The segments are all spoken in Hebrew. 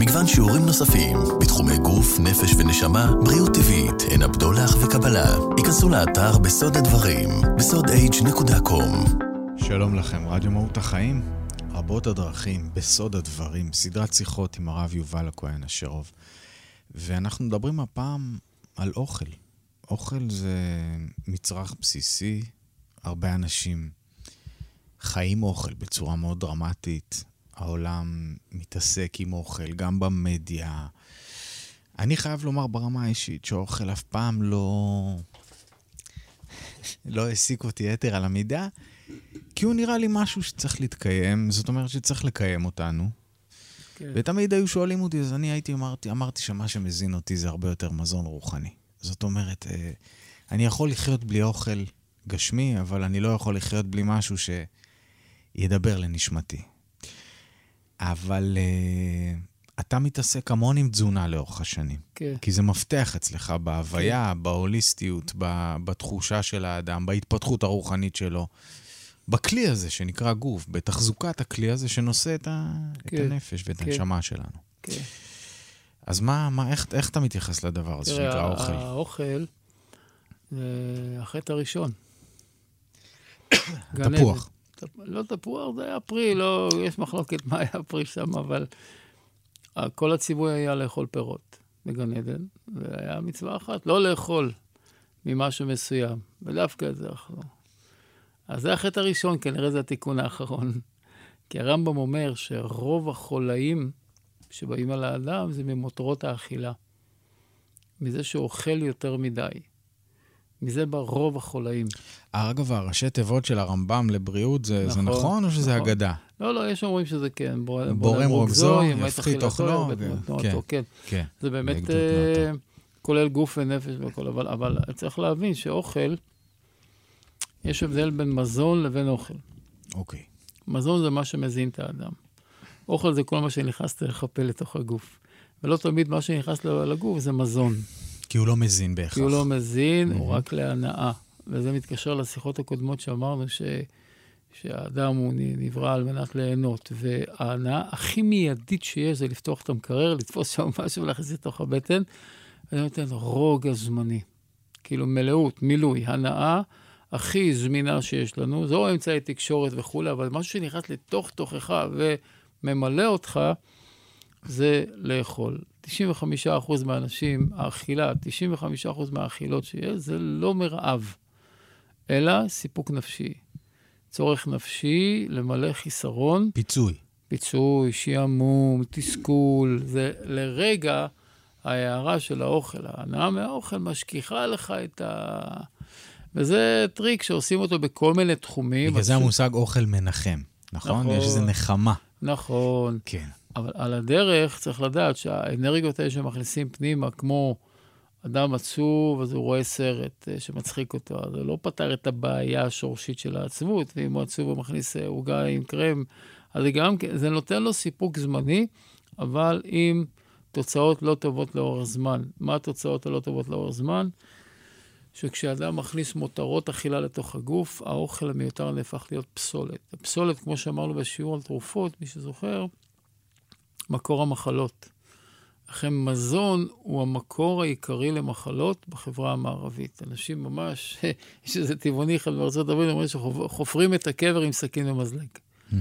מגוון שיעורים נוספים בתחומי גוף, נפש ונשמה, בריאות טבעית, עין הבדולח וקבלה. היכנסו לאתר בסוד הדברים, בסוד-h.com. שלום לכם, רדיו מהות החיים, רבות הדרכים, בסוד הדברים, סדרת שיחות עם הרב יובל הכהן אשרוב. ואנחנו מדברים הפעם על אוכל. אוכל זה מצרך בסיסי, הרבה אנשים חיים אוכל בצורה מאוד דרמטית. העולם מתעסק עם אוכל, גם במדיה. אני חייב לומר ברמה האישית שאוכל אף פעם לא... לא העסיק אותי יתר על המידה, כי הוא נראה לי משהו שצריך להתקיים, זאת אומרת שצריך לקיים אותנו. כן. ותמיד היו שואלים אותי, אז אני הייתי, אמרתי, אמרתי שמה שמזין אותי זה הרבה יותר מזון רוחני. זאת אומרת, אה, אני יכול לחיות בלי אוכל גשמי, אבל אני לא יכול לחיות בלי משהו שידבר לנשמתי. אבל uh, אתה מתעסק המון עם תזונה לאורך השנים. כן. כי זה מפתח אצלך בהוויה, כן. בהוליסטיות, בתחושה של האדם, בהתפתחות הרוחנית שלו. בכלי הזה שנקרא גוף, בתחזוקת הכלי הזה שנושא את, ה... כן. את הנפש ואת כן. הנשמה שלנו. כן. אז מה, מה, איך, איך אתה מתייחס לדבר הזה שנקרא האוכל? האוכל זה החטא הראשון. תפוח. לא תפוח, זה היה פרי, לא, יש מחלוקת מה היה פרי שם, אבל כל הציווי היה לאכול פירות בגן עדן, והיה מצווה אחת, לא לאכול ממשהו מסוים, ודווקא זה אכלו. אז זה החטא הראשון, כנראה זה התיקון האחרון. כי הרמב"ם אומר שרוב החולאים שבאים על האדם זה ממותרות האכילה. מזה שאוכל יותר מדי. מזה בא רוב החולאים. אגב, הראשי תיבות של הרמב"ם לבריאות, זה נכון, זה נכון או שזה נכון. אגדה? לא, לא, יש אומרים שזה כן. בורם רוגזו, יפחית אוכלו. כן, כן, כן. זה באמת uh, כולל גוף ונפש והכל, אבל, אבל צריך להבין שאוכל, יש הבדל בין מזון לבין אוכל. אוקיי. מזון זה מה שמזין את האדם. אוכל זה כל מה שנכנס לחפה לתוך הגוף. ולא תמיד מה שנכנס לגוף זה מזון. כי הוא לא מזין בהכרח. כי הוא לא מזין, הוא רק להנאה. וזה מתקשר לשיחות הקודמות שאמרנו ש... שהאדם הוא נברא על מנת ליהנות, וההנאה הכי מיידית שיש זה לפתוח את המקרר, לתפוס שם משהו ולהכניס לתוך הבטן, וזה נותן רוגע זמני. כאילו מלאות, מילוי, הנאה הכי זמינה שיש לנו, זה או אמצעי תקשורת וכולי, אבל משהו שנכנס לתוך תוכך וממלא אותך, זה לאכול. 95% מהאנשים, האכילה, 95% מהאכילות שיש, זה לא מרעב, אלא סיפוק נפשי. צורך נפשי למלא חיסרון. פיצוי. פיצוי, שעמום, תסכול. זה לרגע ההערה של האוכל, ההנאה מהאוכל משכיחה לך את ה... וזה טריק שעושים אותו בכל מיני תחומים. בגלל זה המושג אוכל מנחם, נכון? נכון. יש איזו נחמה. נכון. כן. אבל על הדרך צריך לדעת שהאנרגיות האלה שמכניסים פנימה, כמו אדם עצוב, אז הוא רואה סרט אה, שמצחיק אותו, אז זה לא פתר את הבעיה השורשית של העצבות, ואם הוא עצוב הוא מכניס אה, עוגה עם קרם, אז זה גם, כן, זה נותן לו סיפוק זמני, אבל עם תוצאות לא טובות לאורך זמן. מה התוצאות הלא טובות לאורך זמן? שכשאדם מכניס מותרות אכילה לתוך הגוף, האוכל המיותר נהפך להיות פסולת. הפסולת, כמו שאמרנו בשיעור על תרופות, מי שזוכר, מקור המחלות. לכן מזון הוא המקור העיקרי למחלות בחברה המערבית. אנשים ממש, יש איזה טבעוני אחד בארצות הברית, אומרים שחופרים את הקבר עם סכין ומזלג. Mm-hmm.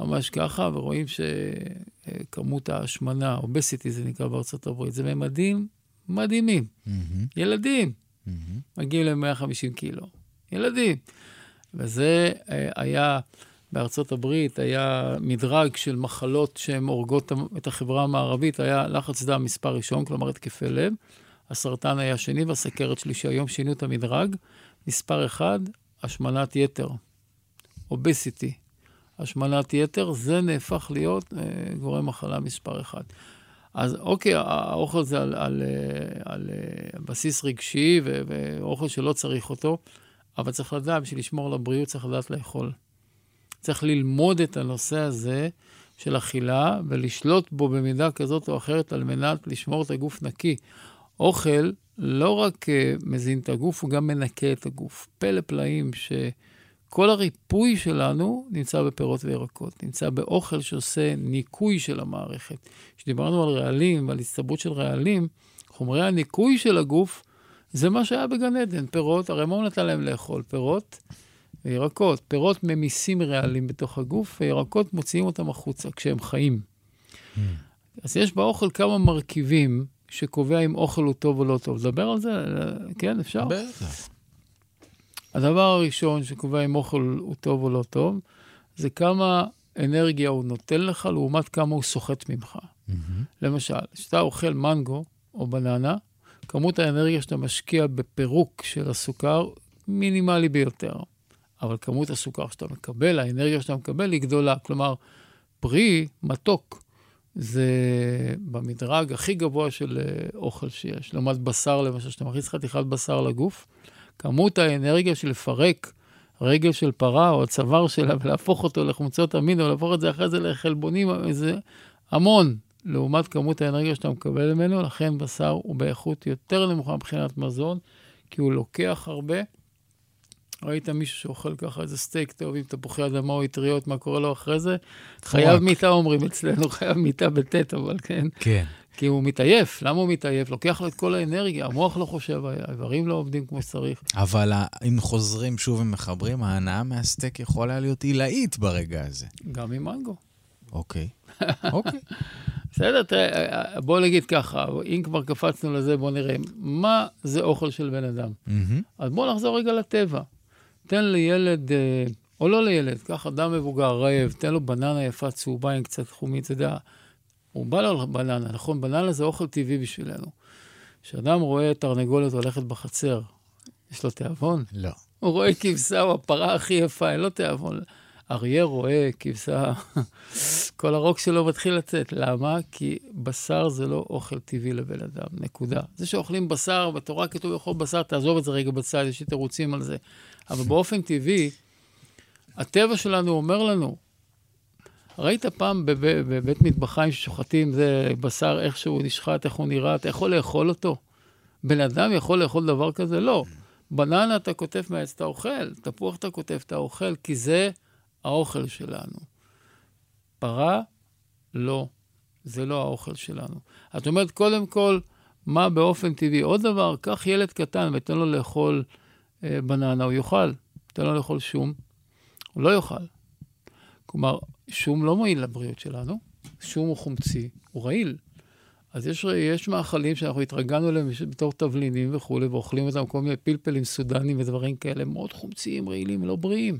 ממש ככה, ורואים שכמות ההשמנה, אובסיטי זה נקרא בארצות הברית, זה ממדים מדהימים. Mm-hmm. ילדים mm-hmm. מגיעים ל-150 קילו. ילדים. וזה אה, היה... בארצות הברית היה מדרג של מחלות שהן הורגות את החברה המערבית, היה לחץ דם מספר ראשון, כלומר התקפי לב, הסרטן היה שני והסכרת שלישי. היום שינו את המדרג. מספר אחד, השמנת יתר, אובסיטי. השמנת יתר, זה נהפך להיות אה, גורם מחלה מספר אחד. אז אוקיי, האוכל זה על, על, אה, על, על אה, בסיס רגשי ואוכל שלא צריך אותו, אבל צריך לדעת, בשביל לשמור על הבריאות צריך לדעת לאכול. צריך ללמוד את הנושא הזה של אכילה ולשלוט בו במידה כזאת או אחרת על מנת לשמור את הגוף נקי. אוכל לא רק uh, מזין את הגוף, הוא גם מנקה את הגוף. פלא פלאים כל הריפוי שלנו נמצא בפירות וירקות, נמצא באוכל שעושה ניקוי של המערכת. כשדיברנו על רעלים ועל הצטברות של רעלים, חומרי הניקוי של הגוף, זה מה שהיה בגן עדן, פירות, הרי מה הוא נתן להם לאכול? פירות וירקות. פירות ממיסים רעלים בתוך הגוף, וירקות מוציאים אותם החוצה כשהם חיים. Mm. אז יש באוכל כמה מרכיבים שקובע אם אוכל הוא טוב או לא טוב. לדבר על זה? כן, אפשר? בטח. הדבר הראשון שקובע אם אוכל הוא טוב או לא טוב, זה כמה אנרגיה הוא נותן לך לעומת כמה הוא סוחט ממך. Mm-hmm. למשל, כשאתה אוכל מנגו או בננה, כמות האנרגיה שאתה משקיע בפירוק של הסוכר מינימלי ביותר. אבל כמות הסוכר שאתה מקבל, האנרגיה שאתה מקבל היא גדולה. כלומר, פרי, מתוק, זה במדרג הכי גבוה של אה, אוכל שיש. לעומת בשר, למשל, שאתה מכניס חתיכת בשר לגוף, כמות האנרגיה של לפרק רגל של פרה או הצוואר שלה ולהפוך אותו לחומצות אמין, או להפוך את זה אחרי זה לחלבונים, זה המון. לעומת כמות האנרגיה שאתה מקבל ממנו, לכן בשר הוא באיכות יותר נמוכה מבחינת מזון, כי הוא לוקח הרבה. ראית מישהו שאוכל ככה איזה סטייק טוב עם תפוחי אדמה או אטריות, מה קורה לו אחרי זה? חייב מיטה אומרים אצלנו, חייב מיטה בטט, אבל כן. כן. כי הוא מתעייף. למה הוא מתעייף? לוקח לו את כל האנרגיה, המוח לא חושב, האיברים לא עובדים כמו שצריך. אבל אם חוזרים שוב ומחברים, ההנאה מהסטייק יכולה להיות עילאית ברגע הזה. גם עם מנגו. אוקיי. אוקיי. בסדר, תראה, בוא נגיד ככה, אם כבר קפצנו לזה, בוא נראה, מה זה אוכל של בן אדם? אז בוא נחזור רגע לטבע. תן לילד, אה, או לא לילד, קח אדם מבוגר, רעב, תן לו בננה יפה צהובה עם קצת חומית, אתה יודע, הוא בא לו בננה, נכון? בננה זה אוכל טבעי בשבילנו. כשאדם רואה תרנגולת הולכת בחצר, יש לו תיאבון? לא. הוא רואה כבשה, הוא הפרה הכי יפה, אין לו תיאבון. אריה רואה כבשה, כל הרוק שלו מתחיל לצאת. למה? כי בשר זה לא אוכל טבעי לבן אדם, נקודה. זה שאוכלים בשר, בתורה כתוב לאכול בשר, תעזוב את זה רגע בצד, יש לי תירוצים על זה. אבל באופן טבעי, הטבע שלנו אומר לנו, ראית פעם בב, בבית מטבחיים ששוחטים זה בשר, איך שהוא נשחט, איך הוא נראה, אתה יכול לאכול אותו? בן אדם יכול לאכול דבר כזה? לא. בננה אתה כותב מעץ, אתה אוכל, תפוח אתה כותב, אתה אוכל, כי זה האוכל שלנו. פרה, לא. זה לא האוכל שלנו. את אומרת, קודם כל, מה באופן טבעי? עוד דבר, קח ילד קטן ותן לו לאכול אה, בננה, הוא יאכל. תן לו לאכול שום, הוא לא יאכל. כלומר, שום לא מועיל לבריאות שלנו, שום הוא חומצי, הוא רעיל. אז יש, יש מאכלים שאנחנו התרגלנו אליהם בתור תבלינים וכולי, ואוכלים אותם כל מיני פלפלים סודנים ודברים כאלה, מאוד חומציים, רעילים, לא בריאים.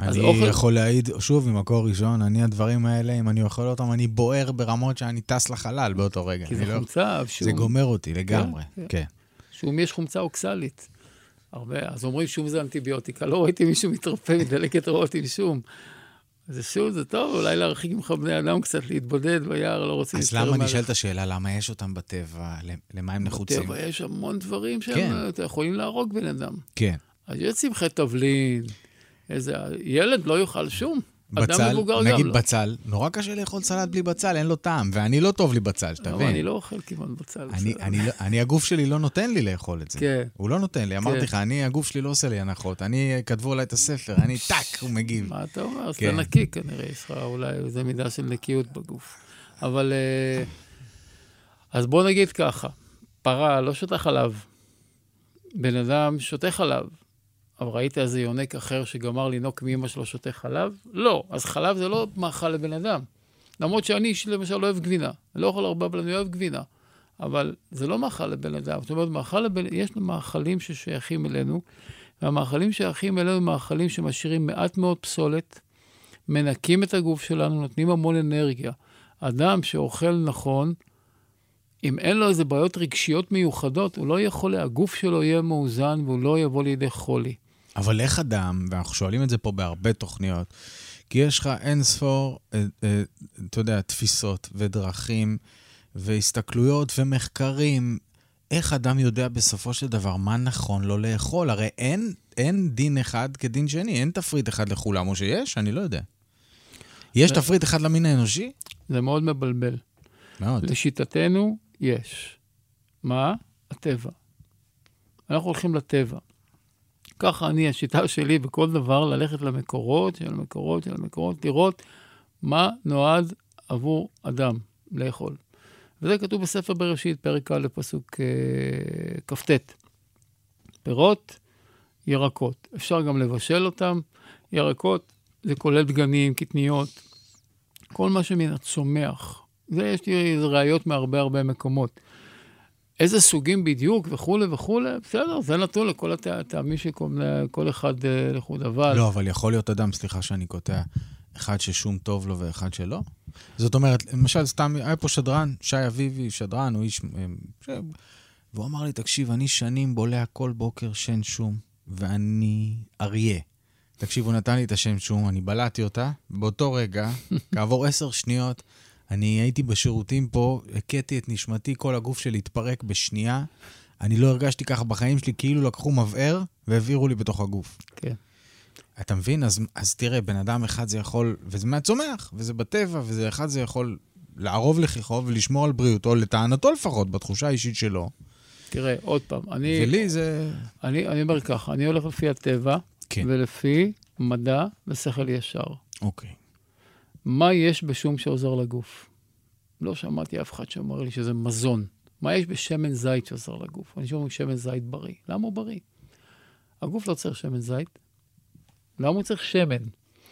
אני אוכל... יכול להעיד, שוב, ממקור ראשון, אני הדברים האלה, אם אני אוכל אותם, אני בוער ברמות שאני טס לחלל באותו רגע. כי זה לא... חומצה, שום... זה גומר אותי לגמרי, כן. כן. שום יש חומצה אוקסלית. הרבה, אז אומרים שום זה אנטיביוטיקה, לא ראיתי מישהו מתרפא מדלקת ריאות עם שום. זה שוב, זה טוב, אולי להרחיק ממך בני אדם קצת, להתבודד ביער, לא רוצים אז למה נשאלת השאלה, למה יש אותם בטבע? למה הם נחוצים? בטבע יש המון דברים שהם כן. יכולים להרוג בן אדם. כן. אז יש צמחי תבלין, איזה... ילד לא יאכל שום. בצל, אדם מבוגר נגיד גם לא. בצל, נורא קשה לאכול סלט בלי בצל, אין לו טעם, ואני לא טוב לי בצל, שתבין. אני לא אוכל כמעט בצל. אני, אני, לא- אני, הגוף שלי לא נותן לי לאכול את זה. כן. הוא לא נותן לי, אמרתי כן. לך, אני, הגוף שלי לא עושה לי הנחות. אני, כתבו עליי את הספר, אני טאק, הוא מגיב. מה אתה אומר? אז כן. אתה נקי כנראה, יש לך אולי איזו מידה של נקיות בגוף. אבל... אה, אז בוא נגיד ככה, פרה לא שותה חלב. בן אדם שותה חלב. אבל ראית איזה יונק אחר שגמר לינוק מאמא שלו שותה חלב? לא. אז חלב זה לא מאכל לבן אדם. למרות שאני למשל לא אוהב גבינה. אני לא יכול הרבה, אבל אני אוהב גבינה. אבל זה לא מאכל לבן אדם. זאת אומרת, מאכל לבן... יש מאכלים ששייכים אלינו, והמאכלים שייכים אלינו הם מאכלים שמשאירים מעט מאוד פסולת, מנקים את הגוף שלנו, נותנים המון אנרגיה. אדם שאוכל נכון, אם אין לו איזה בעיות רגשיות מיוחדות, הוא לא יכול, הגוף שלו יהיה מאוזן והוא לא יבוא לידי חולי. אבל איך אדם, ואנחנו שואלים את זה פה בהרבה תוכניות, כי יש לך אין ספור, אה, אה, אתה יודע, תפיסות ודרכים והסתכלויות ומחקרים. איך אדם יודע בסופו של דבר מה נכון לו לאכול? הרי אין, אין דין אחד כדין שני, אין תפריט אחד לכולם, או שיש? אני לא יודע. יש זה... תפריט אחד למין האנושי? זה מאוד מבלבל. מאוד. לשיטתנו, יש. מה? הטבע. אנחנו הולכים לטבע. ככה אני, השיטה שלי בכל דבר, ללכת למקורות של המקורות של המקורות, לראות מה נועד עבור אדם לאכול. וזה כתוב בספר בראשית, פרק א', פסוק אה, כ"ט. פירות, ירקות. אפשר גם לבשל אותם. ירקות זה כולל דגנים, קטניות, כל מה שמן הצומח. זה, יש לי ראיות מהרבה הרבה מקומות. איזה סוגים בדיוק וכולי וכולי, בסדר, זה נתון לכל הטעמים שכל אחד אה, לחוד, אבל... לא, אבל יכול להיות אדם, סליחה שאני קוטע, אחד ששום טוב לו ואחד שלא? זאת אומרת, למשל, סתם, היה פה שדרן, שי אביבי, שדרן, הוא איש... אה, ש... והוא אמר לי, תקשיב, אני שנים בולע כל בוקר שן שום, ואני אריה. תקשיב, הוא נתן לי את השם שום, אני בלעתי אותה, באותו רגע, כעבור עשר שניות, אני הייתי בשירותים פה, הכיתי את נשמתי, כל הגוף שלי התפרק בשנייה. אני לא הרגשתי ככה בחיים שלי, כאילו לקחו מבער והעבירו לי בתוך הגוף. כן. אתה מבין? אז, אז תראה, בן אדם אחד זה יכול, וזה מהצומח, וזה בטבע, וזה אחד זה יכול לערוב לכיכו ולשמור על בריאותו, לטענתו לפחות, בתחושה האישית שלו. תראה, עוד פעם, אני... ולי זה... אני, אני אומר ככה, אני הולך לפי הטבע, כן. ולפי מדע ושכל ישר. אוקיי. מה יש בשום שעוזר לגוף? לא שמעתי אף אחד שאומר לי שזה מזון. מה יש בשמן זית שעוזר לגוף? אני שומע שמן זית בריא. למה הוא בריא? הגוף לא צריך שמן זית. למה הוא צריך שמן?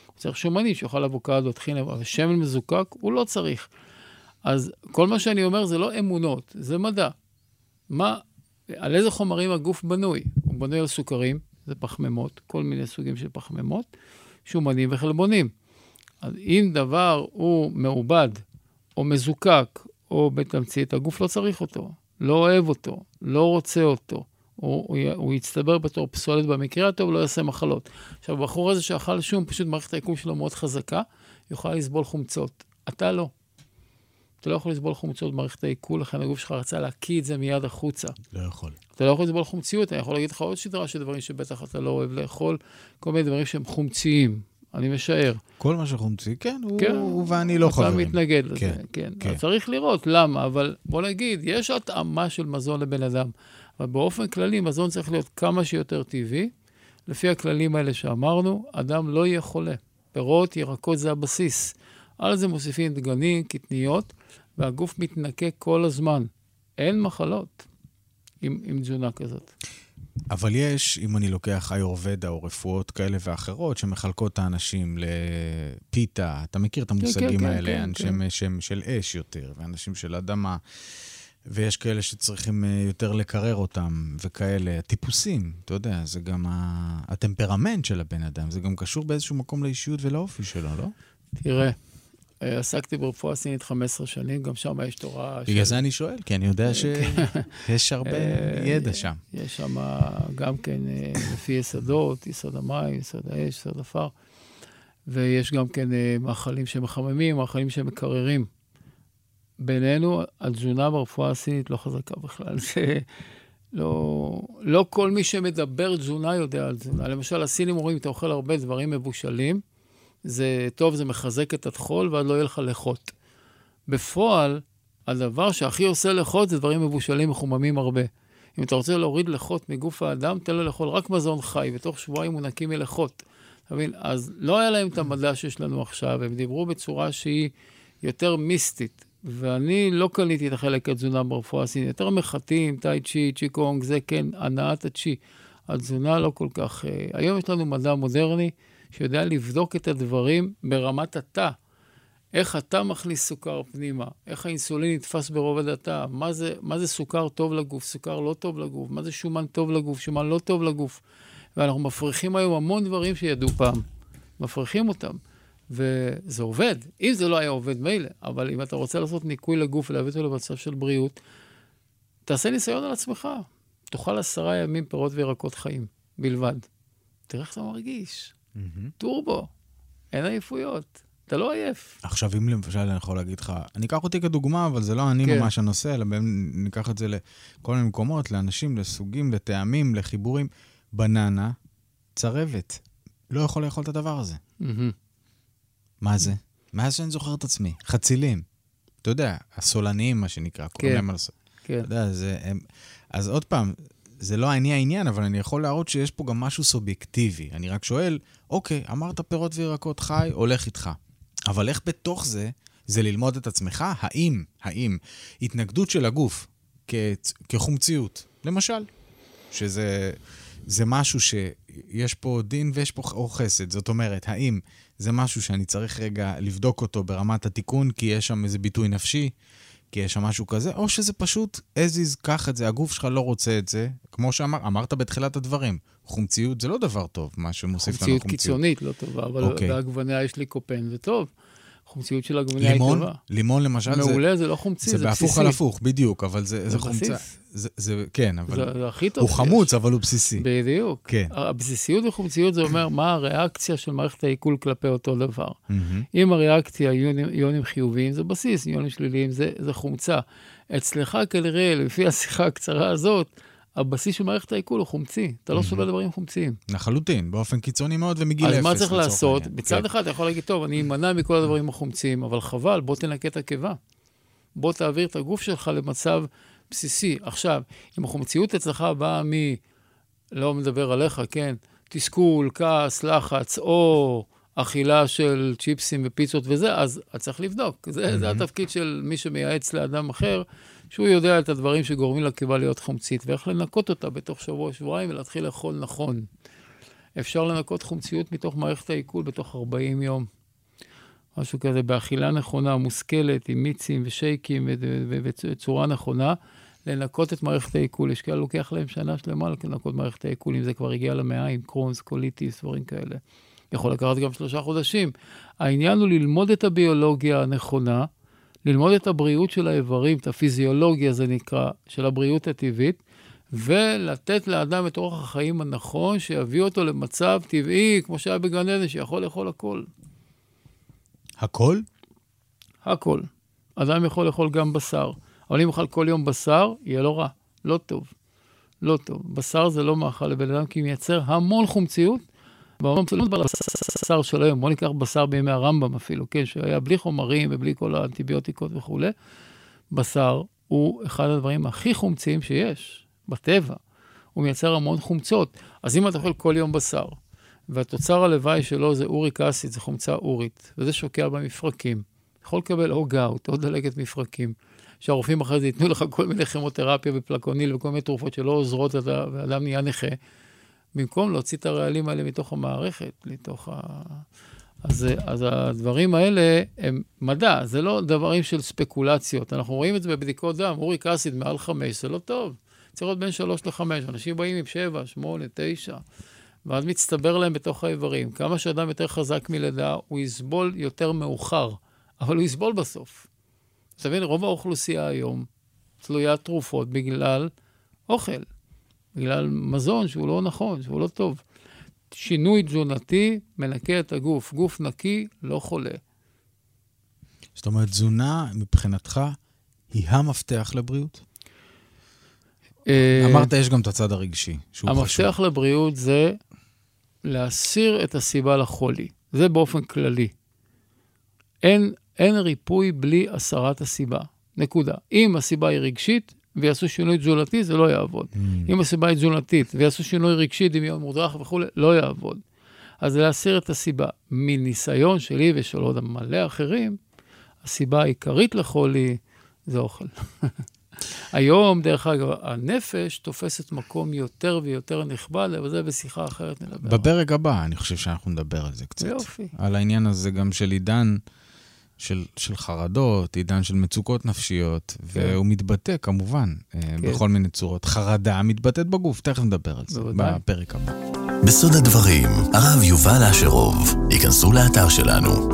הוא צריך שומני שיאכל אבוקדו, טחין, אבל שמן מזוקק הוא לא צריך. אז כל מה שאני אומר זה לא אמונות, זה מדע. מה, על איזה חומרים הגוף בנוי? הוא בנוי על סוכרים, זה פחמימות, כל מיני סוגים של פחמימות, שומנים וחלבונים. אז אם דבר הוא מעובד, או מזוקק, או בתמצית, הגוף לא צריך אותו, לא אוהב אותו, לא רוצה אותו. הוא, הוא, הוא יצטבר בתור פסולת במקרה הטוב, לא יעשה מחלות. עכשיו, הבחור הזה שאכל שום, פשוט מערכת העיכול שלו מאוד חזקה, יוכל לסבול חומצות. אתה לא. אתה לא יכול לסבול חומצות במערכת העיכול, לכן הגוף שלך רצה להקיא את זה מיד החוצה. לא יכול. אתה לא יכול לסבול חומציות, אני יכול להגיד לך עוד שדרה של דברים שבטח אתה לא אוהב לאכול, כל מיני דברים שהם חומציים, אני משער. כל מה שחומצי, כן, הוא, כן, הוא ואני לא חברים. אתה מתנגד לזה, כן. כן. כן. צריך לראות למה, אבל בוא נגיד, יש התאמה של מזון לבן אדם, אבל באופן כללי, מזון צריך להיות כמה שיותר טבעי. לפי הכללים האלה שאמרנו, אדם לא יהיה חולה. פירות, ירקות זה הבסיס. על זה מוסיפים דגנים, קטניות, והגוף מתנקה כל הזמן. אין מחלות עם, עם תזונה כזאת. אבל יש, אם אני לוקח איורבדה או רפואות כאלה ואחרות, שמחלקות את האנשים לפיתה, אתה מכיר את המושגים כן, כן, האלה, כן, אנשים כן. שהם של אש יותר, ואנשים של אדמה, ויש כאלה שצריכים אה, יותר לקרר אותם, וכאלה. הטיפוסים, אתה יודע, זה גם הטמפרמנט של הבן אדם, זה גם קשור באיזשהו מקום לאישיות ולאופי שלו, לא? תראה, אה, עסקתי ברפואה סינית 15 שנים, גם שם יש תורה... בגלל זה אני שואל, כי אני יודע שיש הרבה אה, ידע שם. יש שם גם כן אה, לפי יסודות, יסוד המים, יסוד האש, יסוד עפר, ויש גם כן מאכלים שמחממים, מאכלים שמקררים. בינינו, התזונה ברפואה הסינית לא חזקה בכלל. זה לא, לא כל מי שמדבר תזונה יודע על תזונה. למשל, הסינים אומרים, אתה אוכל הרבה דברים מבושלים, זה טוב, זה מחזק את הטחול, ואז לא יהיה לך לחות. בפועל, הדבר שהכי עושה לחות זה דברים מבושלים מחוממים הרבה. אם אתה רוצה להוריד לחות מגוף האדם, תן לו לאכול רק מזון חי, ותוך שבועיים הוא נקי מלחות. אתה מבין? אז לא היה להם את המדע שיש לנו עכשיו, הם דיברו בצורה שהיא יותר מיסטית. ואני לא קניתי את החלק התזונה ברפואה הסינית, יותר מחטים, טאי צ'י, צ'י קונג, זה כן, הנעת הצ'י. התזונה לא כל כך... אה, היום יש לנו מדע מודרני, שיודע לבדוק את הדברים ברמת התא. איך אתה מכניס סוכר פנימה, איך האינסולין נתפס ברובד התא, מה זה, מה זה סוכר טוב לגוף, סוכר לא טוב לגוף, מה זה שומן טוב לגוף, שומן לא טוב לגוף. ואנחנו מפריחים היום המון דברים שידעו פעם, מפריחים אותם. וזה עובד. אם זה לא היה עובד, מילא, אבל אם אתה רוצה לעשות ניקוי לגוף ולהביא אותו למצב של בריאות, תעשה ניסיון על עצמך. תאכל עשרה ימים פירות וירקות חיים בלבד. תראה איך אתה מרגיש. Mm-hmm. טורבו, אין עייפויות. אתה לא עייף. עכשיו, אם למשל אני יכול להגיד לך, אני אקח אותי כדוגמה, אבל זה לא אני כן. ממש הנושא, אלא ניקח את זה לכל מיני מקומות, לאנשים, לסוגים, לטעמים, לחיבורים. בננה, צרבת. לא יכול לאכול את הדבר הזה. Mm-hmm. מה זה? מאז שאני זוכר את עצמי. חצילים. אתה יודע, הסולניים, מה שנקרא, קוראים כן. להם על... כן. אתה יודע, זה... הם... אז עוד פעם, זה לא אני העניין, אבל אני יכול להראות שיש פה גם משהו סובייקטיבי. אני רק שואל, אוקיי, אמרת פירות וירקות חי, הולך איתך. אבל איך בתוך זה, זה ללמוד את עצמך? האם, האם, התנגדות של הגוף כ, כחומציות, למשל, שזה זה משהו שיש פה דין ויש פה או חסד. זאת אומרת, האם זה משהו שאני צריך רגע לבדוק אותו ברמת התיקון, כי יש שם איזה ביטוי נפשי, כי יש שם משהו כזה, או שזה פשוט as is, קח את זה, הגוף שלך לא רוצה את זה. כמו שאמרת בתחילת הדברים, חומציות זה לא דבר טוב, מה שמוסיף לנו חומציות. חומציות קיצונית לא טובה, אבל okay. אוקיי. בעגבניה יש ליקופן, זה טוב. חומציות של עגבניה היא טובה. לימון למשל, מעולה, זה, זה לא חומצי, זה, זה בהפוך על הפוך, בדיוק, אבל זה, זה, זה חומצה. זה, זה, כן, אבל... זה, זה הכי טוב. הוא חמוץ, אבל הוא בסיסי. בדיוק. כן. הבסיסיות וחומציות זה אומר מה הריאקציה של מערכת העיכול כלפי אותו דבר. אם הריאקציה איונים, איונים חיוביים זה בסיס, איונים שליליים זה, זה חומצה. אצלך כנראה, לפי השיחה הקצרה הזאת, הבסיס של מערכת העיכול הוא חומצי. אתה לא סובל דברים חומציים. לחלוטין, באופן קיצוני מאוד ומגיל אפס. אז מה צריך לעשות? בצד כן. אחד אתה יכול להגיד, טוב, אני אמנע מכל הדברים החומציים, אבל חבל, בוא תנקה את הקיבה. בוא תעביר את הגוף שלך למצב בסיסי. עכשיו, אם החומציות אצלך באה מ... לא מדבר עליך, כן? תסכול, כעס, לחץ, או אכילה של צ'יפסים ופיצות וזה, אז צריך לבדוק. זה, mm-hmm. זה התפקיד של מי שמייעץ לאדם אחר, שהוא יודע את הדברים שגורמים לקיבה להיות חומצית, ואיך לנקות אותה בתוך שבוע-שבועיים ולהתחיל לאכול נכון. אפשר לנקות חומציות מתוך מערכת העיכול בתוך 40 יום. משהו כזה, באכילה נכונה, מושכלת, עם מיצים ושייקים ובצורה נכונה, לנקות את מערכת העיכול. יש כאלה לוקח להם שנה שלמה לנקות מערכת העיכול, אם זה כבר הגיע למעיים, Crohn's, קוליטיס, דברים כאלה. יכול לקחת גם שלושה חודשים. העניין הוא ללמוד את הביולוגיה הנכונה, ללמוד את הבריאות של האיברים, את הפיזיולוגיה זה נקרא, של הבריאות הטבעית, ולתת לאדם את אורח החיים הנכון, שיביא אותו למצב טבעי, כמו שהיה בגן עדן, שיכול לאכול הכל. הכל? הכל. אדם יכול לאכול גם בשר, אבל אם יאכל כל יום בשר, יהיה לו רע, לא טוב. לא טוב. בשר זה לא מאכל לבן אדם, כי מייצר המון חומציות, בעולם לא מדבר על בשר של היום, בוא ניקח בשר בימי הרמב"ם אפילו, כן, שהיה בלי חומרים ובלי כל האנטיביוטיקות וכולי. בשר הוא אחד הדברים הכי חומציים שיש בטבע. הוא מייצר המון חומצות. אז אם אתה אוכל כל יום בשר, והתוצר הלוואי שלו זה אוריק אסיד, זה חומצה אורית, וזה שוקע במפרקים, יכול לקבל או גאוט או דלקת מפרקים, שהרופאים אחרי זה ייתנו לך כל מיני כימותרפיה ופלקוניל וכל מיני תרופות שלא עוזרות, ואדם נהיה נכה. במקום להוציא את הרעלים האלה מתוך המערכת, לתוך ה... אז, אז הדברים האלה הם מדע, זה לא דברים של ספקולציות. אנחנו רואים את זה בבדיקות דם, אוריק אסיד מעל חמש, זה לא טוב. צריך להיות בין שלוש לחמש. אנשים באים עם שבע, שמונה, תשע, ואז מצטבר להם בתוך האיברים. כמה שאדם יותר חזק מלידה, הוא יסבול יותר מאוחר, אבל הוא יסבול בסוף. אתה מבין, רוב האוכלוסייה היום תלויה תרופות בגלל אוכל. בגלל מזון שהוא לא נכון, שהוא לא טוב. שינוי תזונתי מנקה את הגוף. גוף נקי, לא חולה. זאת אומרת, תזונה מבחינתך היא המפתח לבריאות? אה, אמרת, יש גם את הצד הרגשי, שהוא חשוב. המפתח לבריאות זה להסיר את הסיבה לחולי. זה באופן כללי. אין, אין ריפוי בלי הסרת הסיבה. נקודה. אם הסיבה היא רגשית, ויעשו שינוי תזונתי, זה לא יעבוד. Mm. אם הסיבה היא תזונתית ויעשו שינוי רגשי, דמיון מודרך וכולי, לא יעבוד. אז להסיר את הסיבה. מניסיון שלי ושל עוד מלא אחרים, הסיבה העיקרית לחולי זה אוכל. היום, דרך אגב, הנפש תופסת מקום יותר ויותר נכבד, אבל זה בשיחה אחרת נדבר. בפרק הבא, אני חושב שאנחנו נדבר על זה קצת. יופי. על העניין הזה גם של עידן. של, של חרדות, עידן של מצוקות נפשיות, כן. והוא מתבטא כמובן אה, כן. בכל מיני צורות. חרדה מתבטאת בגוף, תכף נדבר על זה בוודאי. בפרק הבא. בסוד הדברים, הרב יובל אשרוב, ייכנסו לאתר שלנו,